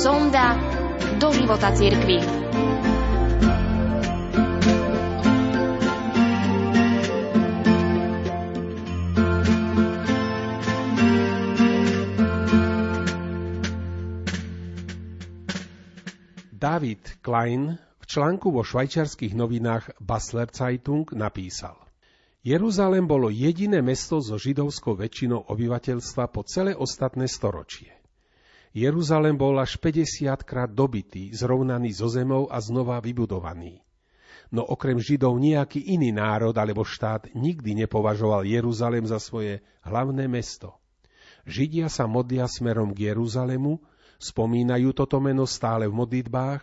Sonda do života cirkvi. David Klein v článku vo švajčiarských novinách Basler Zeitung napísal Jeruzalem bolo jediné mesto so židovskou väčšinou obyvateľstva po celé ostatné storočie. Jeruzalem bol až 50 krát dobitý, zrovnaný so zemou a znova vybudovaný. No okrem Židov nejaký iný národ alebo štát nikdy nepovažoval Jeruzalem za svoje hlavné mesto. Židia sa modlia smerom k Jeruzalemu, spomínajú toto meno stále v modlitbách,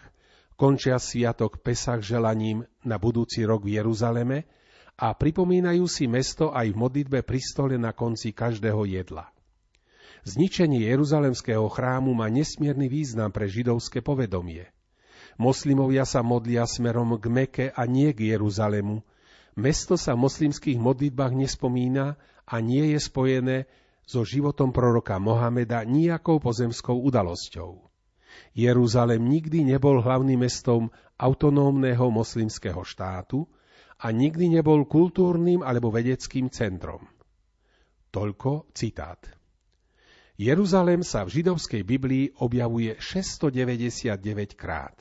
končia sviatok Pesach želaním na budúci rok v Jeruzaleme a pripomínajú si mesto aj v modlitbe pri stole na konci každého jedla. Zničenie Jeruzalemského chrámu má nesmierny význam pre židovské povedomie. Moslimovia sa modlia smerom k Meke a nie k Jeruzalemu. Mesto sa v moslimských modlitbách nespomína a nie je spojené so životom proroka Mohameda nejakou pozemskou udalosťou. Jeruzalem nikdy nebol hlavným mestom autonómneho moslimského štátu a nikdy nebol kultúrnym alebo vedeckým centrom. Toľko citát. Jeruzalém sa v židovskej Biblii objavuje 699 krát.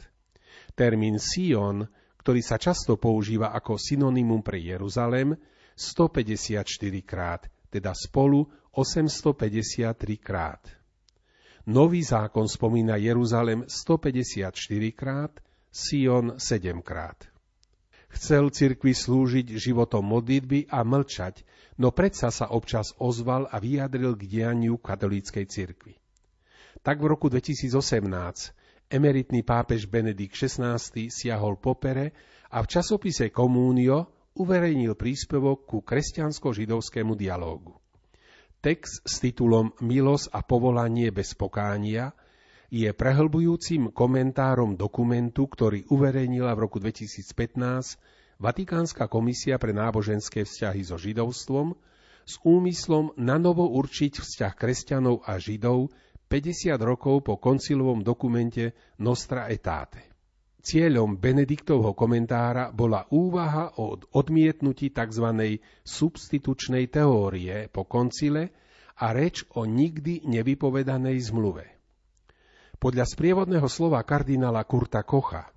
Termín Sion, ktorý sa často používa ako synonymum pre Jeruzalém, 154 krát, teda spolu 853 krát. Nový zákon spomína Jeruzalém 154 krát, Sion 7 krát. Chcel cirkvi slúžiť životom modlitby a mlčať, no predsa sa občas ozval a vyjadril k dianiu katolíckej cirkvi. Tak v roku 2018 emeritný pápež Benedikt XVI siahol popere a v časopise Communio uverejnil príspevok ku kresťansko-židovskému dialógu. Text s titulom Milos a povolanie bez pokánia je prehlbujúcim komentárom dokumentu, ktorý uverejnila v roku 2015 Vatikánska komisia pre náboženské vzťahy so židovstvom s úmyslom nanovo určiť vzťah kresťanov a židov 50 rokov po koncilovom dokumente Nostra Etate. Cieľom Benediktovho komentára bola úvaha o odmietnutí tzv. substitučnej teórie po koncile a reč o nikdy nevypovedanej zmluve. Podľa sprievodného slova kardinála Kurta Kocha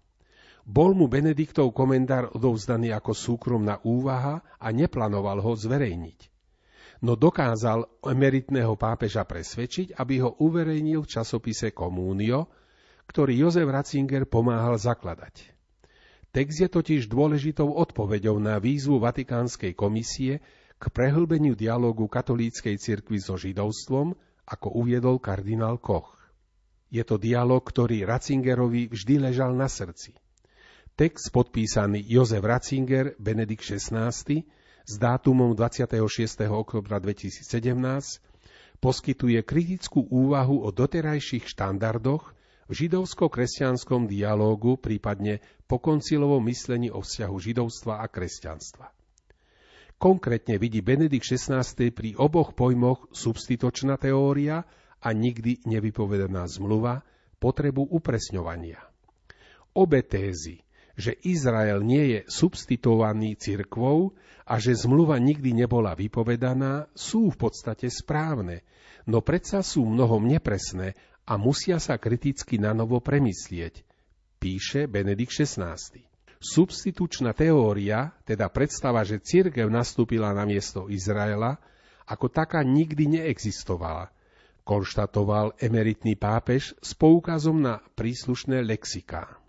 bol mu Benediktov komentár odovzdaný ako súkromná úvaha a neplánoval ho zverejniť. No dokázal emeritného pápeža presvedčiť, aby ho uverejnil v časopise Communio, ktorý Jozef Ratzinger pomáhal zakladať. Text je totiž dôležitou odpoveďou na výzvu Vatikánskej komisie k prehlbeniu dialogu katolíckej cirkvi so židovstvom, ako uviedol kardinál Koch. Je to dialog, ktorý Ratzingerovi vždy ležal na srdci. Text podpísaný Jozef Ratzinger, Benedikt XVI, s dátumom 26. oktobra 2017 poskytuje kritickú úvahu o doterajších štandardoch v židovsko-kresťanskom dialógu, prípadne po koncilovom myslení o vzťahu židovstva a kresťanstva. Konkrétne vidí Benedikt XVI pri oboch pojmoch substitučná teória a nikdy nevypovedaná zmluva potrebu upresňovania. Obe tézy, že Izrael nie je substituovaný cirkvou a že zmluva nikdy nebola vypovedaná, sú v podstate správne, no predsa sú mnohom nepresné a musia sa kriticky na novo premyslieť, píše Benedikt XVI. Substitučná teória, teda predstava, že cirkev nastúpila na miesto Izraela, ako taká nikdy neexistovala – konštatoval emeritný pápež s poukazom na príslušné lexiká.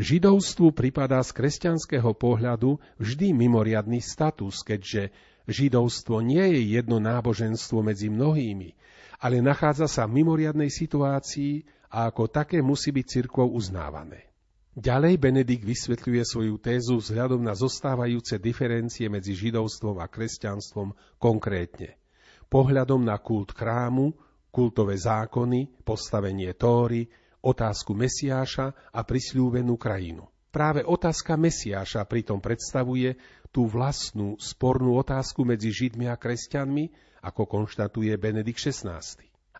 Židovstvu pripadá z kresťanského pohľadu vždy mimoriadný status, keďže židovstvo nie je jedno náboženstvo medzi mnohými, ale nachádza sa v mimoriadnej situácii a ako také musí byť cirkvou uznávané. Ďalej Benedikt vysvetľuje svoju tézu vzhľadom na zostávajúce diferencie medzi židovstvom a kresťanstvom konkrétne – pohľadom na kult chrámu, kultové zákony, postavenie Tóry, otázku Mesiáša a prisľúbenú krajinu. Práve otázka Mesiáša pritom predstavuje tú vlastnú spornú otázku medzi Židmi a kresťanmi, ako konštatuje Benedikt XVI.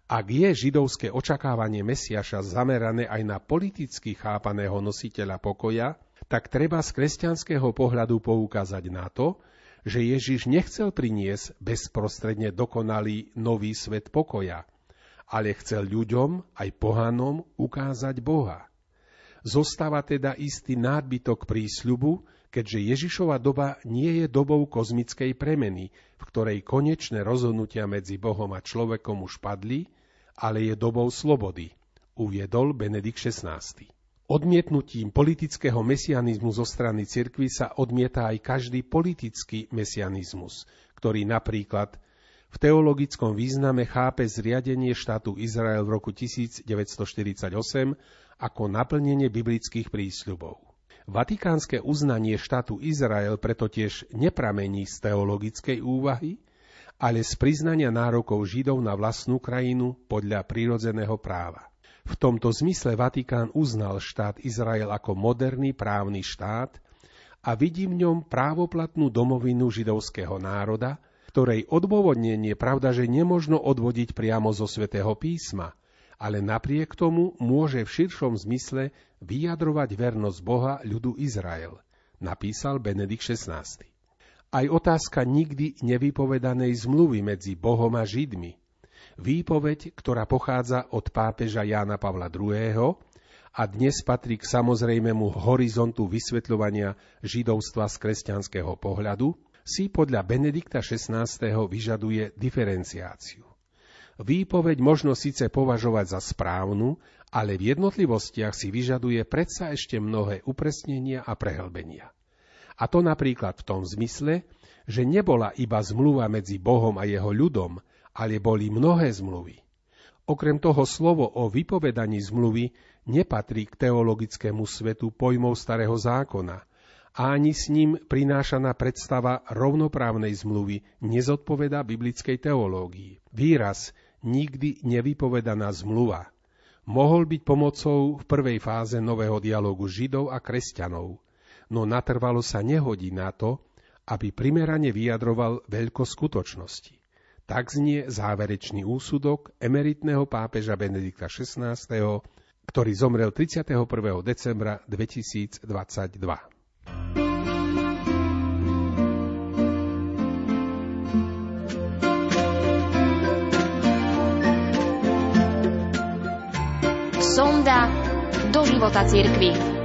Ak je židovské očakávanie Mesiaša zamerané aj na politicky chápaného nositeľa pokoja, tak treba z kresťanského pohľadu poukázať na to, že Ježiš nechcel priniesť bezprostredne dokonalý nový svet pokoja, ale chcel ľuďom, aj pohanom, ukázať Boha. Zostáva teda istý nábytok prísľubu, keďže Ježišova doba nie je dobou kozmickej premeny, v ktorej konečné rozhodnutia medzi Bohom a človekom už padli, ale je dobou slobody, uviedol Benedikt XVI. Odmietnutím politického mesianizmu zo strany cirkvy sa odmieta aj každý politický mesianizmus, ktorý napríklad v teologickom význame chápe zriadenie štátu Izrael v roku 1948 ako naplnenie biblických prísľubov. Vatikánske uznanie štátu Izrael preto tiež nepramení z teologickej úvahy, ale z priznania nárokov Židov na vlastnú krajinu podľa prirodzeného práva. V tomto zmysle Vatikán uznal štát Izrael ako moderný právny štát a vidí v ňom právoplatnú domovinu židovského národa, ktorej odôvodnenie pravda, že nemožno odvodiť priamo zo svätého písma, ale napriek tomu môže v širšom zmysle vyjadrovať vernosť Boha ľudu Izrael, napísal Benedikt XVI aj otázka nikdy nevypovedanej zmluvy medzi Bohom a Židmi. Výpoveď, ktorá pochádza od pápeža Jána Pavla II. a dnes patrí k samozrejmému horizontu vysvetľovania židovstva z kresťanského pohľadu, si podľa Benedikta XVI. vyžaduje diferenciáciu. Výpoveď možno síce považovať za správnu, ale v jednotlivostiach si vyžaduje predsa ešte mnohé upresnenia a prehlbenia. A to napríklad v tom zmysle, že nebola iba zmluva medzi Bohom a jeho ľudom, ale boli mnohé zmluvy. Okrem toho slovo o vypovedaní zmluvy nepatrí k teologickému svetu pojmov starého zákona a ani s ním prinášaná predstava rovnoprávnej zmluvy nezodpoveda biblickej teológii. Výraz nikdy nevypovedaná zmluva mohol byť pomocou v prvej fáze nového dialogu Židov a kresťanov, no natrvalo sa nehodí na to, aby primerane vyjadroval veľkosť skutočnosti. Tak znie záverečný úsudok emeritného pápeža Benedikta XVI, ktorý zomrel 31. decembra 2022. Sonda do života cirkvi.